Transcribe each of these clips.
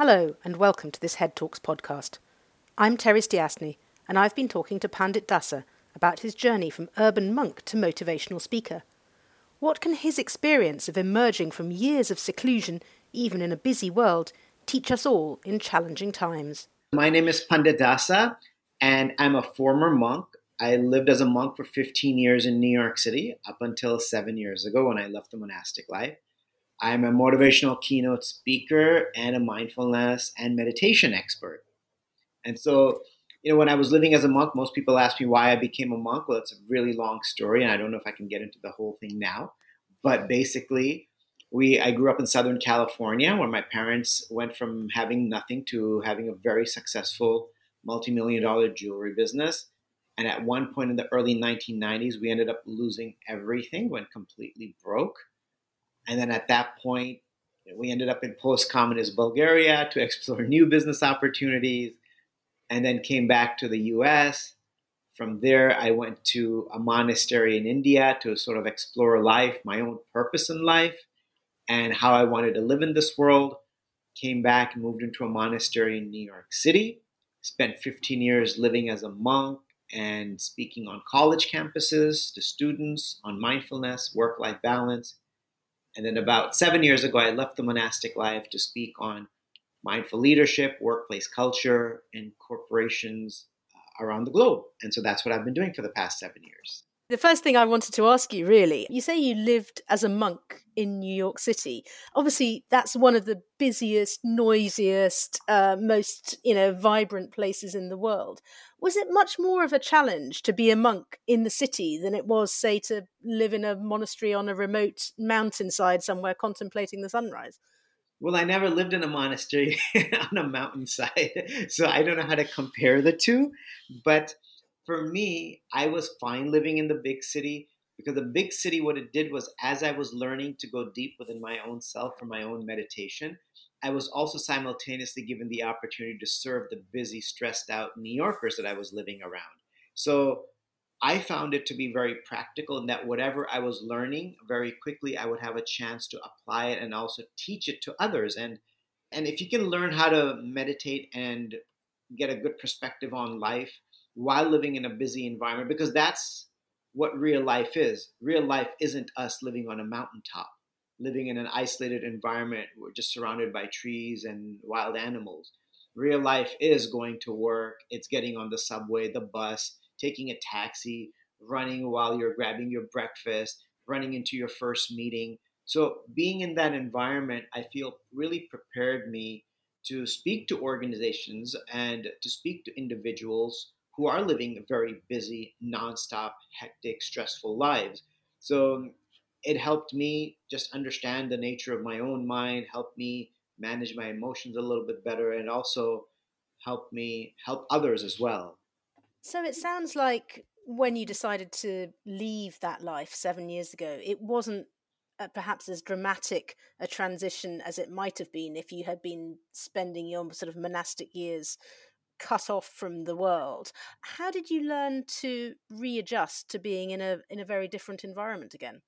Hello, and welcome to this Head Talks podcast. I'm Terry Stiasny, and I've been talking to Pandit Dasa about his journey from urban monk to motivational speaker. What can his experience of emerging from years of seclusion, even in a busy world, teach us all in challenging times? My name is Pandit Dasa, and I'm a former monk. I lived as a monk for 15 years in New York City up until seven years ago when I left the monastic life. I'm a motivational keynote speaker and a mindfulness and meditation expert. And so, you know, when I was living as a monk, most people ask me why I became a monk. Well, it's a really long story, and I don't know if I can get into the whole thing now. But basically, we I grew up in Southern California, where my parents went from having nothing to having a very successful multi-million dollar jewelry business. And at one point in the early 1990s, we ended up losing everything, went completely broke. And then at that point, we ended up in post communist Bulgaria to explore new business opportunities and then came back to the US. From there, I went to a monastery in India to sort of explore life, my own purpose in life, and how I wanted to live in this world. Came back moved into a monastery in New York City. Spent 15 years living as a monk and speaking on college campuses to students on mindfulness, work life balance and then about seven years ago, I left the monastic life to speak on mindful leadership, workplace culture, and corporations uh, around the globe. And so that's what I've been doing for the past seven years. The first thing I wanted to ask you really, you say you lived as a monk in New York City. Obviously, that's one of the busiest, noisiest, uh, most you know vibrant places in the world. Was it much more of a challenge to be a monk in the city than it was, say, to live in a monastery on a remote mountainside somewhere contemplating the sunrise? Well, I never lived in a monastery on a mountainside, so I don't know how to compare the two. But for me, I was fine living in the big city because the big city, what it did was as I was learning to go deep within my own self for my own meditation, I was also simultaneously given the opportunity to serve the busy, stressed out New Yorkers that I was living around. So I found it to be very practical in that whatever I was learning, very quickly I would have a chance to apply it and also teach it to others. And and if you can learn how to meditate and get a good perspective on life while living in a busy environment because that's what real life is. Real life isn't us living on a mountaintop, living in an isolated environment. We're just surrounded by trees and wild animals. Real life is going to work, it's getting on the subway, the bus, taking a taxi, running while you're grabbing your breakfast, running into your first meeting. So, being in that environment, I feel really prepared me to speak to organizations and to speak to individuals who are living very busy, nonstop, hectic, stressful lives. So it helped me just understand the nature of my own mind, helped me manage my emotions a little bit better, and also helped me help others as well. So it sounds like when you decided to leave that life seven years ago, it wasn't uh, perhaps as dramatic a transition as it might have been if you had been spending your sort of monastic years cut off from the world. How did you learn to readjust to being in a in a very different environment again?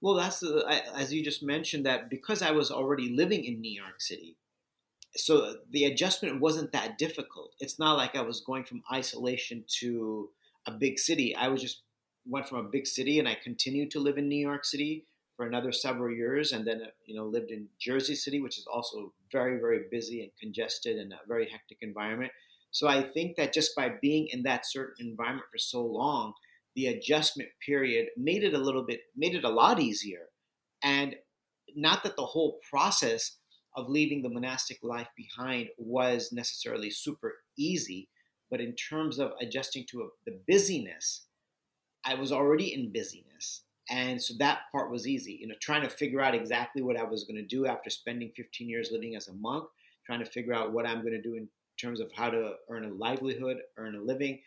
Well, that's as you just mentioned that because I was already living in New York City, so the adjustment wasn't that difficult. It's not like I was going from isolation to a big city. I was just went from a big city and I continued to live in New York City for another several years, and then uh, you know lived in Jersey City, which is also very very busy and congested and a very hectic environment. So I think that just by being in that certain environment for so long, the adjustment period made it a little bit made it a lot easier, and not that the whole process of leaving the monastic life behind was necessarily super easy, but in terms of adjusting to a, the busyness, I was already in busyness and so that part was easy, you know, trying to figure out exactly what I was going to do after spending 15 years living as a monk, trying to figure out what I'm going to do in terms of how to earn a livelihood, earn a living.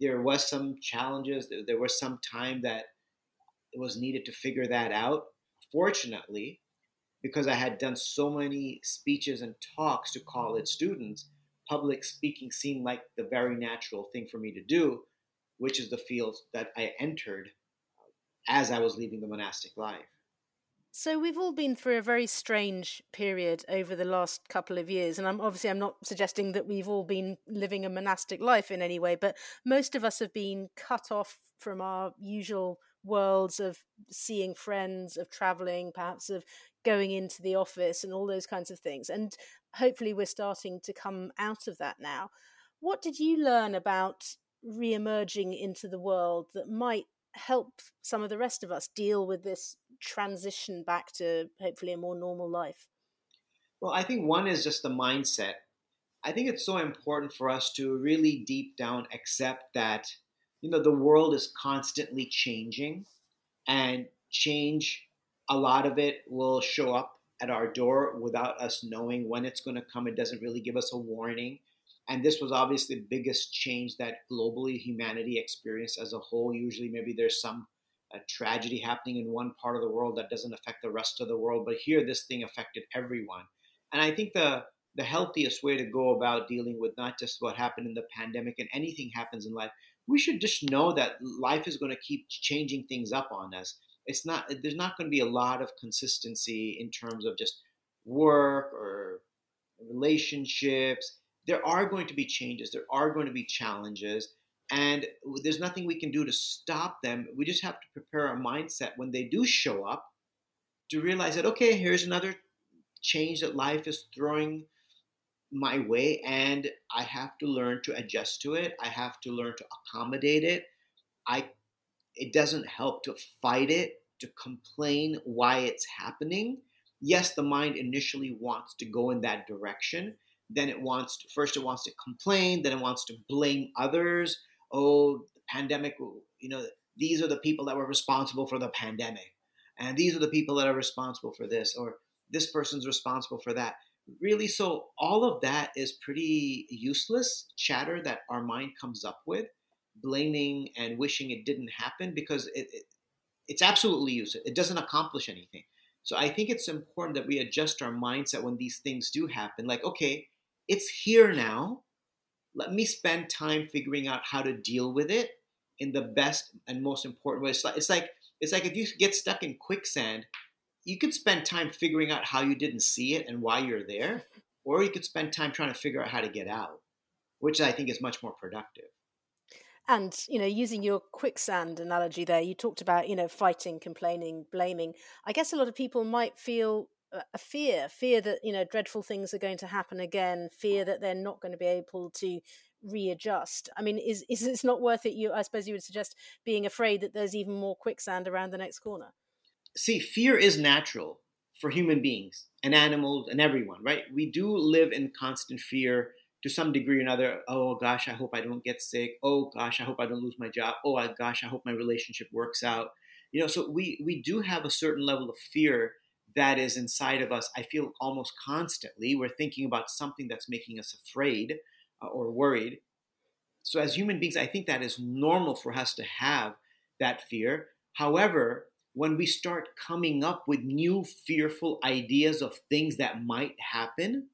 There was some challenges. There was some time that was needed to figure that out. Fortunately, because I had done so many speeches and talks to college students, public speaking seemed like the very natural thing for me to do, which is the field that I entered as I was leaving the monastic life. So we've all been through a very strange period over the last couple of years, and I'm obviously I'm not suggesting that we've all been living a monastic life in any way, but most of us have been cut off from our usual worlds of seeing friends, of traveling, perhaps of going into the office and all those kinds of things. And hopefully we're starting to come out of that now. What did you learn about re-emerging into the world that might help some of the rest of us deal with this transition back to hopefully a more normal life? Well, I think one is just the mindset. I think it's so important for us to really deep down accept that you know the world is constantly changing and change a lot of it will show up at our door without us knowing when it's going to come it doesn't really give us a warning and this was obviously the biggest change that globally humanity experienced as a whole usually maybe there's some a tragedy happening in one part of the world that doesn't affect the rest of the world. But here, this thing affected everyone. And I think the the healthiest way to go about dealing with not just what happened in the pandemic and anything happens in life, we should just know that life is going to keep changing things up on us. It's not there's not going to be a lot of consistency in terms of just work or relationships. There are going to be changes. There are going to be challenges and there's nothing we can do to stop them. We just have to prepare our mindset when they do show up to realize that, okay, here's another change that life is throwing my way, and I have to learn to adjust to it. I have to learn to accommodate it. I it doesn't help to fight it, to complain why it's happening. Yes, the mind initially wants to go in that direction. Then it wants to, first it wants to complain, then it wants to blame others oh, the pandemic, you know, these are the people that were responsible for the pandemic. And these are the people that are responsible for this, or this person's responsible for that. Really, so all of that is pretty useless chatter that our mind comes up with, blaming and wishing it didn't happen because it, it it's absolutely useless. It doesn't accomplish anything. So I think it's important that we adjust our mindset when these things do happen. Like, okay, it's here now let me spend time figuring out how to deal with it in the best and most important way. It's like it's like, it's like if you get stuck in quicksand, you could spend time figuring out how you didn't see it and why you're there, or you could spend time trying to figure out how to get out, which I think is much more productive. And you know, using your quicksand analogy there, you talked about you know fighting, complaining, blaming. I guess a lot of people might feel a fear fear that you know dreadful things are going to happen again fear that they're not going to be able to readjust. I mean is is it's not worth it you i suppose you would suggest being afraid that there's even more quicksand around the next corner? See fear is natural for human beings and animals and everyone right? We do live in constant fear to some degree or another. Oh gosh i hope i don't get sick. Oh gosh i hope i don't lose my job. Oh gosh i hope my relationship works out. You know so we we do have a certain level of fear that is inside of us, I feel almost constantly. We're thinking about something that's making us afraid uh, or worried. So, as human beings, I think that is normal for us to have that fear. However, when we start coming up with new fearful ideas of things that might happen,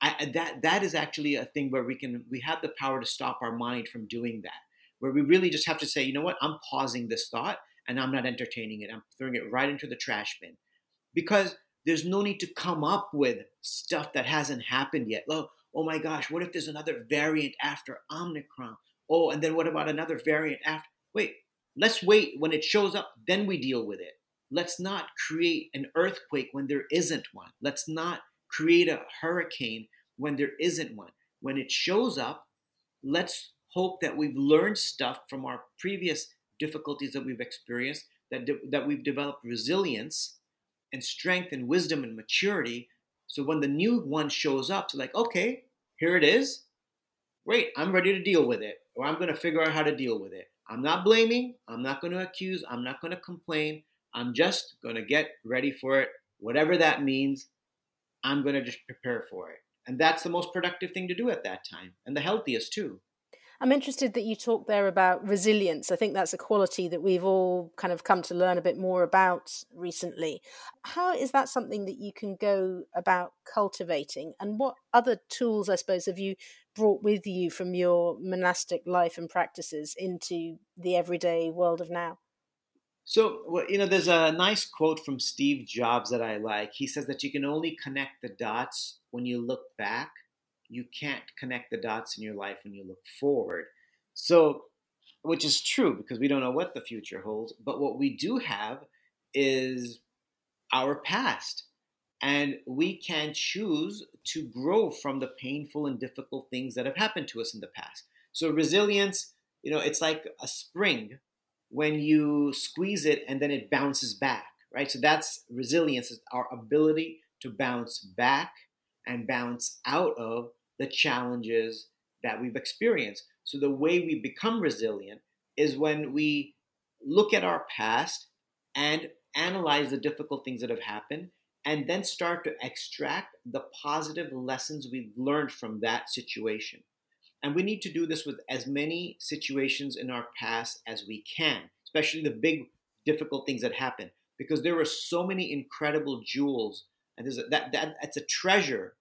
I, that that is actually a thing where we can we have the power to stop our mind from doing that. Where we really just have to say, you know what, I'm pausing this thought and I'm not entertaining it. I'm throwing it right into the trash bin because there's no need to come up with stuff that hasn't happened yet. Oh, oh my gosh, what if there's another variant after Omicron? Oh, and then what about another variant after? Wait, let's wait when it shows up, then we deal with it. Let's not create an earthquake when there isn't one. Let's not create a hurricane when there isn't one. When it shows up, let's hope that we've learned stuff from our previous difficulties that we've experienced, that, de- that we've developed resilience, and strength and wisdom and maturity. So when the new one shows up, it's like, okay, here it is. Great, I'm ready to deal with it, or I'm going to figure out how to deal with it. I'm not blaming, I'm not going to accuse, I'm not going to complain. I'm just going to get ready for it, whatever that means. I'm going to just prepare for it. And that's the most productive thing to do at that time, and the healthiest too. I'm interested that you talk there about resilience. I think that's a quality that we've all kind of come to learn a bit more about recently. How is that something that you can go about cultivating? And what other tools, I suppose, have you brought with you from your monastic life and practices into the everyday world of now? So, you know, there's a nice quote from Steve Jobs that I like. He says that you can only connect the dots when you look back. You can't connect the dots in your life when you look forward. So, which is true because we don't know what the future holds. But what we do have is our past. And we can choose to grow from the painful and difficult things that have happened to us in the past. So, resilience, you know, it's like a spring when you squeeze it and then it bounces back, right? So that's resilience, is our ability to bounce back and bounce out of the challenges that we've experienced. So the way we become resilient is when we look at our past and analyze the difficult things that have happened and then start to extract the positive lessons we've learned from that situation. And we need to do this with as many situations in our past as we can, especially the big, difficult things that happen, because there are so many incredible jewels, and there's a, that, that that's a treasure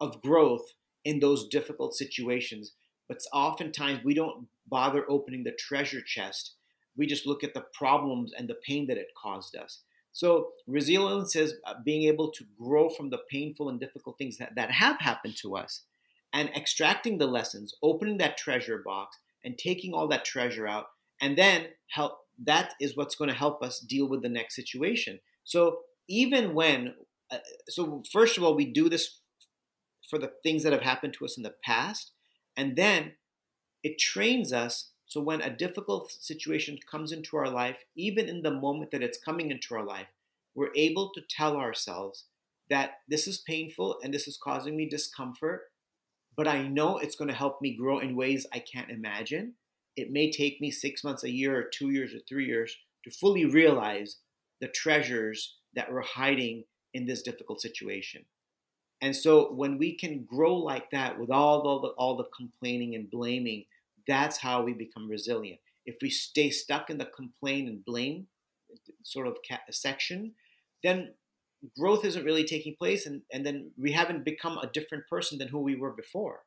of growth in those difficult situations. But oftentimes we don't bother opening the treasure chest. We just look at the problems and the pain that it caused us. So resilience is uh, being able to grow from the painful and difficult things that, that have happened to us and extracting the lessons, opening that treasure box and taking all that treasure out, and then help. That is what's going to help us deal with the next situation. So even when, uh, so first of all, we do this for the things that have happened to us in the past, and then it trains us so when a difficult situation comes into our life, even in the moment that it's coming into our life, we're able to tell ourselves that this is painful and this is causing me discomfort, but I know it's going to help me grow in ways I can't imagine. It may take me six months, a year, or two years, or three years to fully realize the treasures that we're hiding in this difficult situation. And so when we can grow like that with all the, all the complaining and blaming, that's how we become resilient. If we stay stuck in the complain and blame sort of section, then growth isn't really taking place and, and then we haven't become a different person than who we were before.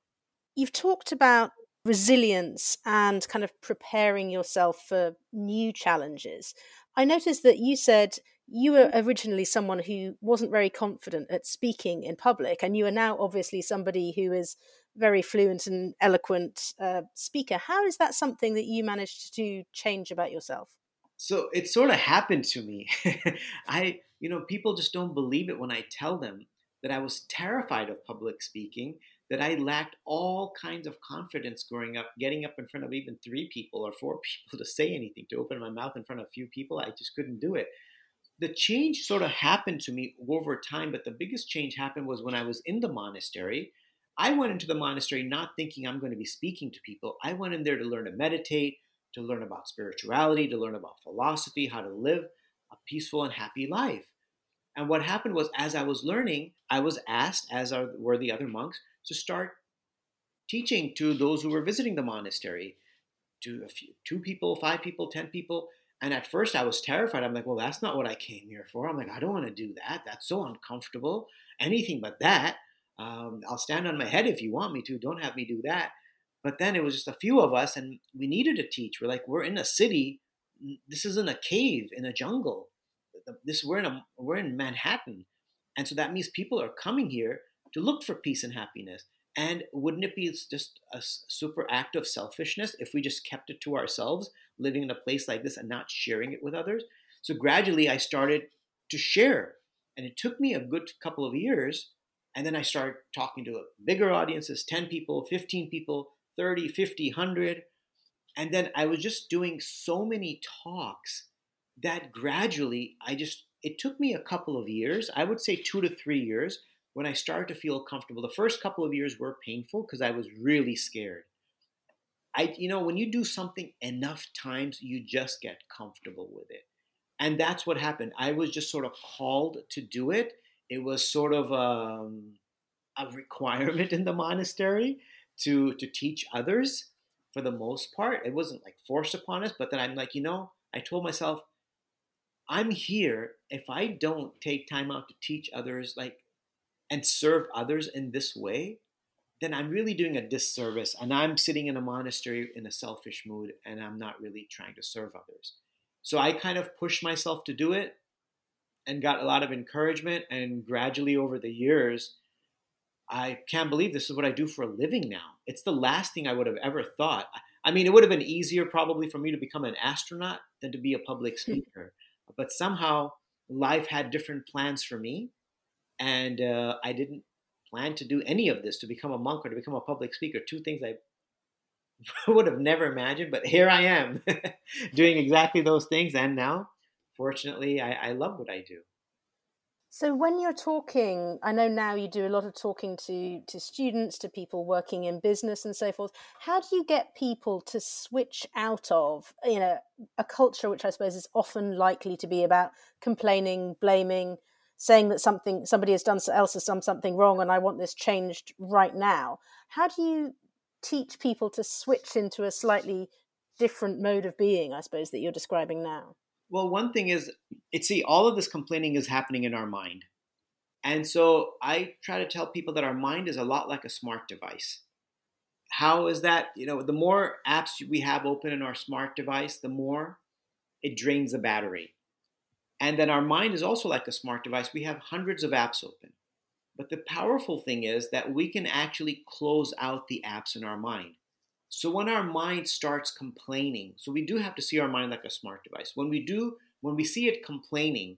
You've talked about resilience and kind of preparing yourself for new challenges. I noticed that you said you were originally someone who wasn't very confident at speaking in public, and you are now obviously somebody who is very fluent and eloquent uh, speaker. How is that something that you managed to change about yourself? So it sort of happened to me. I you know, people just don't believe it when I tell them that I was terrified of public speaking, that I lacked all kinds of confidence growing up, getting up in front of even three people or four people to say anything, to open my mouth in front of a few people. I just couldn't do it. The change sort of happened to me over time, but the biggest change happened was when I was in the monastery. I went into the monastery not thinking I'm going to be speaking to people. I went in there to learn to meditate, to learn about spirituality, to learn about philosophy, how to live a peaceful and happy life. And what happened was, as I was learning, I was asked, as are, were the other monks, to start teaching to those who were visiting the monastery, to a few, two people, five people, ten people. And at first, I was terrified. I'm like, well, that's not what I came here for. I'm like, I don't want to do that. That's so uncomfortable. Anything but that. Um, I'll stand on my head if you want me to. Don't have me do that. But then it was just a few of us, and we needed to teach. We're like, we're in a city. This isn't a cave in a jungle this we're in a we're in Manhattan, and so that means people are coming here to look for peace and happiness. And wouldn't it be just a super act of selfishness if we just kept it to ourselves, living in a place like this and not sharing it with others? So gradually, I started to share, and it took me a good couple of years. And then I started talking to bigger audiences 10 people, 15 people, 30, 50, 100. And then I was just doing so many talks that gradually I just it took me a couple of years, I would say 2 to 3 years when I started to feel comfortable. The first couple of years were painful because I was really scared. I you know, when you do something enough times, you just get comfortable with it. And that's what happened. I was just sort of called to do it. It was sort of um, a requirement in the monastery to to teach others for the most part. It wasn't like forced upon us, but then I'm like, you know, I told myself I'm here if I don't take time out to teach others like and serve others in this way, then I'm really doing a disservice and I'm sitting in a monastery in a selfish mood and I'm not really trying to serve others. So I kind of pushed myself to do it and got a lot of encouragement. And gradually over the years, I can't believe this is what I do for a living now. It's the last thing I would have ever thought. I mean, it would have been easier probably for me to become an astronaut than to be a public speaker. but somehow life had different plans for me. And uh, I didn't plan to do any of this to become a monk or to become a public speaker. Two things I would have never imagined, but here I am doing exactly those things. And now, fortunately, I, I love what I do. So when you're talking, I know now you do a lot of talking to to students, to people working in business and so forth. How do you get people to switch out of, you know, a culture which I suppose is often likely to be about complaining, blaming, saying that something somebody has done else has done something wrong and I want this changed right now. How do you teach people to switch into a slightly different mode of being, I suppose, that you're describing now? Well, one thing is, it's see, all of this complaining is happening in our mind. And so I try to tell people that our mind is a lot like a smart device. How is that? You know, the more apps we have open in our smart device, the more it drains the battery. And then our mind is also like a smart device. We have hundreds of apps open. But the powerful thing is that we can actually close out the apps in our mind. So when our mind starts complaining, so we do have to see our mind like a smart device. When we do, when we see it complaining,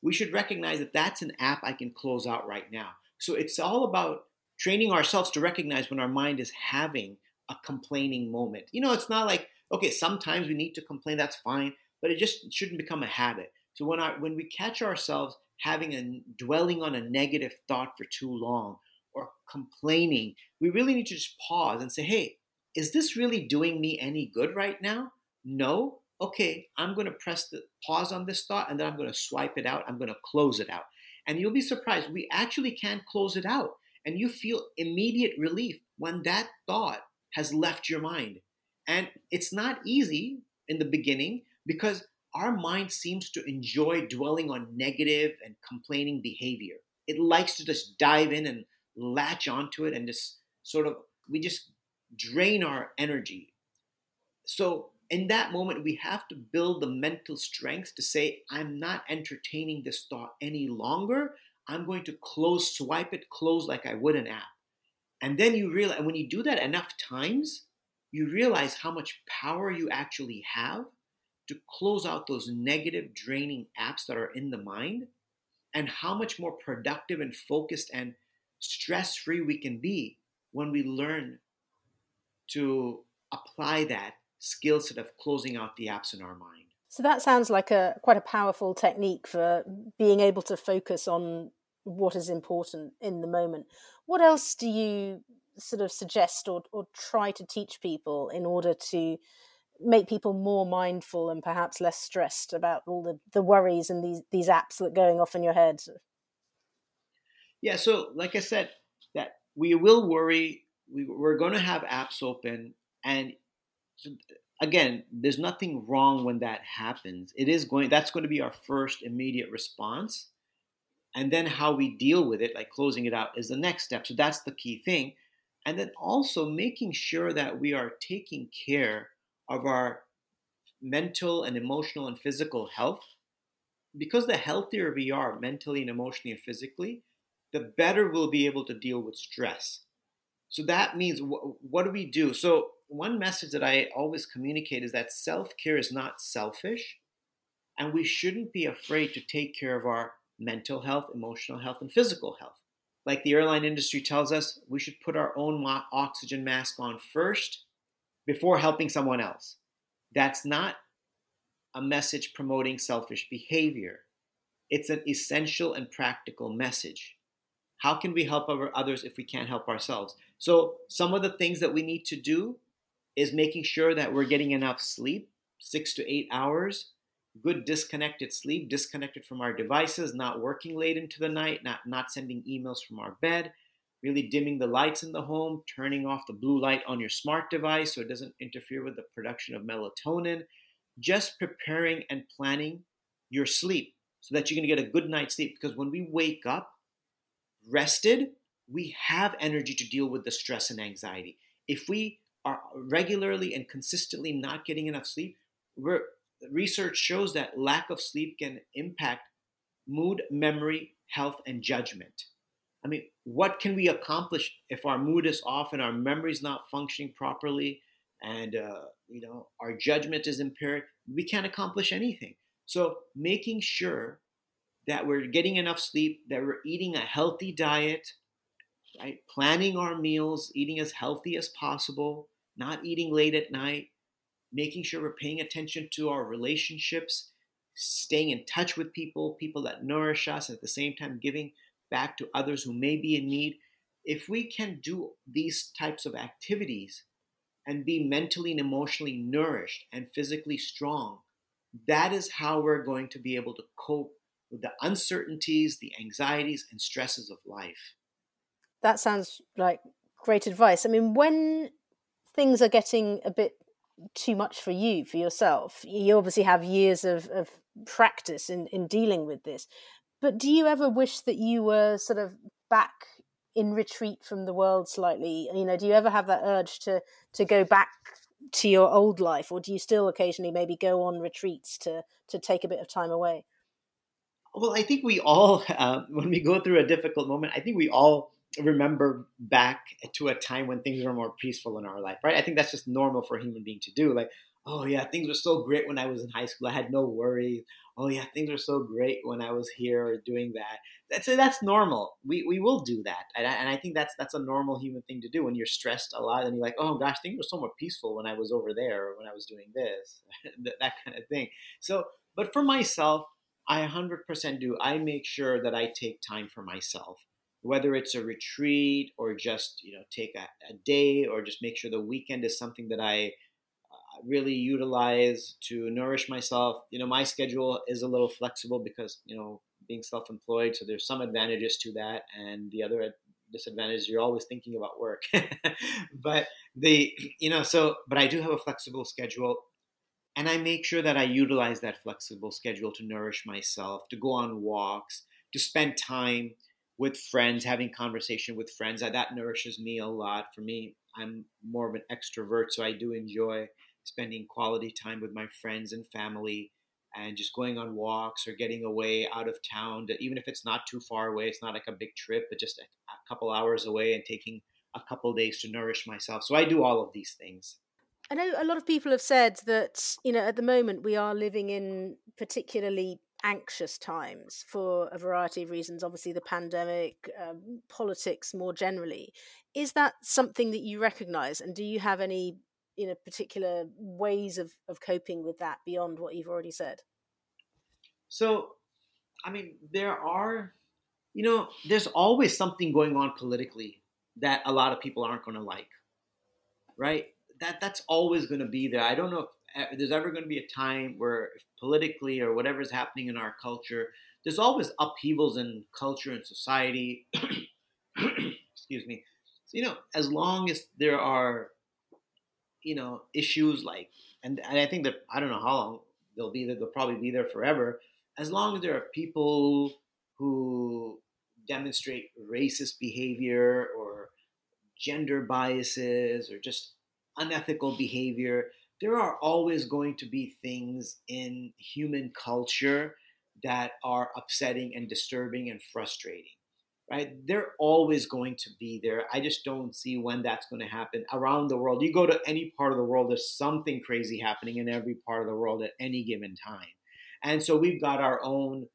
we should recognize that that's an app I can close out right now. So it's all about training ourselves to recognize when our mind is having a complaining moment. You know, it's not like, okay, sometimes we need to complain, that's fine, but it just shouldn't become a habit. So when I when we catch ourselves having a dwelling on a negative thought for too long or complaining, we really need to just pause and say, hey, is this really doing me any good right now? No? Okay, I'm going to press the pause on this thought and then I'm going to swipe it out. I'm going to close it out. And you'll be surprised, we actually can close it out. And you feel immediate relief when that thought has left your mind. And it's not easy in the beginning because our mind seems to enjoy dwelling on negative and complaining behavior. It likes to just dive in and latch onto it and just sort of, we just drain our energy. So, in that moment, we have to build the mental strength to say, I'm not entertaining this thought any longer. I'm going to close, swipe it, close like I would an app. And then you realize, when you do that enough times, you realize how much power you actually have to close out those negative, draining apps that are in the mind, and how much more productive and focused and stress free we can be when we learn to apply that skill set of closing out the apps in our mind. So that sounds like a quite a powerful technique for being able to focus on what is important in the moment. What else do you sort of suggest or, or try to teach people in order to make people more mindful and perhaps less stressed about all the, the worries and these, these apps that are going off in your head? Yeah, so like I said, that we will worry we, we're going to have apps open and again there's nothing wrong when that happens. It is going that's going to be our first immediate response and then how we deal with it like closing it out is the next step. So that's the key thing. And then also making sure that we are taking care of our mental and emotional and physical health because the healthier we are mentally and emotionally and physically the better we'll be able to deal with stress so that means what do we do? So one message that I always communicate is that self-care is not selfish and we shouldn't be afraid to take care of our mental health, emotional health and physical health. Like the airline industry tells us, we should put our own oxygen mask on first before helping someone else. That's not a message promoting selfish behavior. It's an essential and practical message. How can we help others if we can't help ourselves? So, some of the things that we need to do is making sure that we're getting enough sleep, six to eight hours, good disconnected sleep, disconnected from our devices, not working late into the night, not, not sending emails from our bed, really dimming the lights in the home, turning off the blue light on your smart device so it doesn't interfere with the production of melatonin, just preparing and planning your sleep so that you're going to get a good night's sleep. Because when we wake up, rested, we have energy to deal with the stress and anxiety. If we are regularly and consistently not getting enough sleep, we're research shows that lack of sleep can impact mood, memory, health, and judgment. I mean, what can we accomplish if our mood is off and our memory is not functioning properly, and uh, you know our judgment is impaired? We can't accomplish anything. So, making sure that we're getting enough sleep, that we're eating a healthy diet, right? Planning our meals, eating as healthy as possible, not eating late at night, making sure we're paying attention to our relationships, staying in touch with people, people that nourish us, at the same time giving back to others who may be in need. If we can do these types of activities and be mentally and emotionally nourished and physically strong, that is how we're going to be able to cope with the uncertainties, the anxieties, and stresses of life. That sounds like great advice. I mean, when things are getting a bit too much for you, for yourself, you obviously have years of, of practice in, in dealing with this. But do you ever wish that you were sort of back in retreat from the world slightly? You know, do you ever have that urge to to go back to your old life, or do you still occasionally maybe go on retreats to to take a bit of time away? Well, I think we all, uh, when we go through a difficult moment, I think we all remember back to a time when things were more peaceful in our life, right? I think that's just normal for a human being to do. Like, oh yeah, things were so great when I was in high school. I had no worries. Oh yeah, things were so great when I was here or doing that. That's that's normal. We we will do that, and I, and I think that's that's a normal human thing to do. When you're stressed a lot, and you're like, oh gosh, things were so more peaceful when I was over there, or when I was doing this, that, that kind of thing. So, but for myself, I 100% do. I make sure that I take time for myself whether it's a retreat or just you know take a, a day or just make sure the weekend is something that I really utilize to nourish myself. You know, my schedule is a little flexible because you know being self-employed, so there's some advantages to that, and the other disadvantage you're always thinking about work. but the you know so but I do have a flexible schedule. And I make sure that I utilize that flexible schedule to nourish myself, to go on walks, to spend time with friends, having conversation with friends. That nourishes me a lot. For me, I'm more of an extrovert, so I do enjoy spending quality time with my friends and family and just going on walks or getting away out of town to, even if it's not too far away it's not like a big trip but just a, a couple hours away and taking a couple days to nourish myself. So i do all of these things. I know a lot of people have said that, you know, at the moment we are living in particularly anxious times for a variety of reasons obviously the pandemic um, politics more generally. Is that something that you recognize and do you have any you know particular ways of, of coping with that beyond what you've already said so i mean there are you know there's always something going on politically that a lot of people aren't going to like right that that's always going to be there i don't know if eh, there's ever going to be a time where politically or whatever is happening in our culture, there's always upheavals in culture and society. Excuse me. So, you know, as long as there are, you know, issues like, and, and I think that I don't know how long they'll be there. They'll probably be there forever. As long as there are people who demonstrate racist behavior or gender biases or just unethical behavior, there are always going to be things in human culture that are upsetting and disturbing and frustrating right? They're always going to be there. I just don't see when that's going to happen around the world. You go to any part of the world there's something crazy happening in every part of the world at any given time. And so we've got our own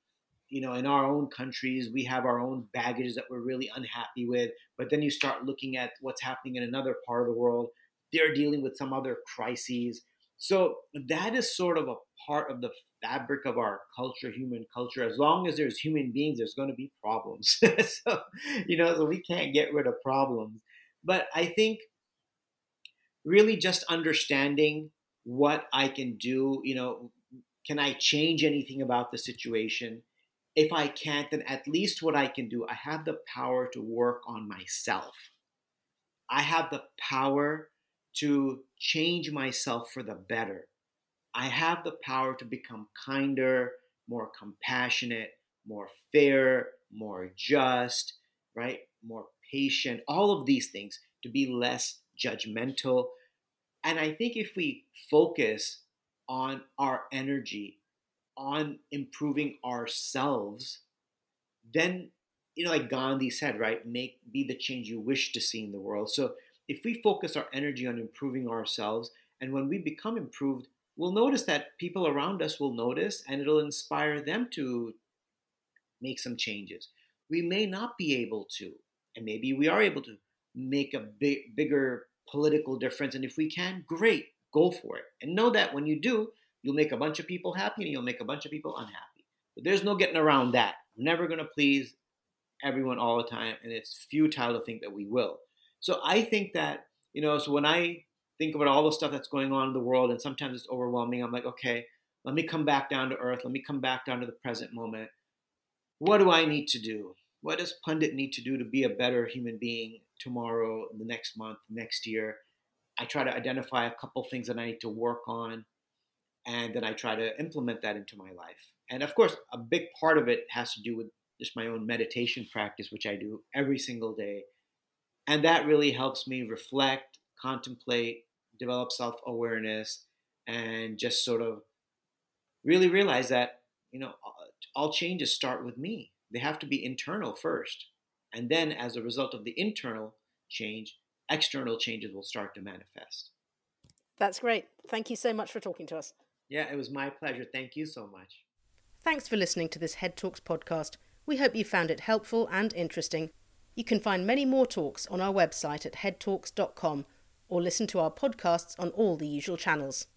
you know in our own countries we have our own baggage that we're really unhappy with but then you start looking at what's happening in another part of the world they're dealing with some other crises. So that is sort of a part of the fabric of our culture, human culture. As long as there's human beings, there's going to be problems. so, you know, so we can't get rid of problems. But I think really just understanding what I can do, you know, can I change anything about the situation? If I can't, then at least what I can do, I have the power to work on myself. I have the power to change myself for the better. I have the power to become kinder, more compassionate, more fair, more just, right? More patient, all of these things to be less judgmental. And I think if we focus on our energy, on improving ourselves, then you know, like Gandhi said, right, make be the change you wish to see in the world. So if we focus our energy on improving ourselves, and when we become improved, we'll notice that people around us will notice and it'll inspire them to make some changes. We may not be able to, and maybe we are able to make a big, bigger political difference. And if we can, great, go for it. And know that when you do, you'll make a bunch of people happy and you'll make a bunch of people unhappy. But there's no getting around that. We're never going to please everyone all the time, and it's futile to think that we will. So I think that, you know, so when I think about all the stuff that's going on in the world, and sometimes it's overwhelming, I'm like, okay, let me come back down to earth. Let me come back down to the present moment. What do I need to do? What does Pandit need to do to be a better human being tomorrow, the next month, next year? I try to identify a couple things that I need to work on, and then I try to implement that into my life. And of course, a big part of it has to do with just my own meditation practice, which I do every single day. And that really helps me reflect, contemplate, develop self awareness, and just sort of really realize that, you know, all changes start with me. They have to be internal first. And then, as a result of the internal change, external changes will start to manifest. That's great. Thank you so much for talking to us. Yeah, it was my pleasure. Thank you so much. Thanks for listening to this Head Talks podcast. We hope you found it helpful and interesting. You can find many more talks on our website at headtalks.com or listen to our podcasts on all the usual channels.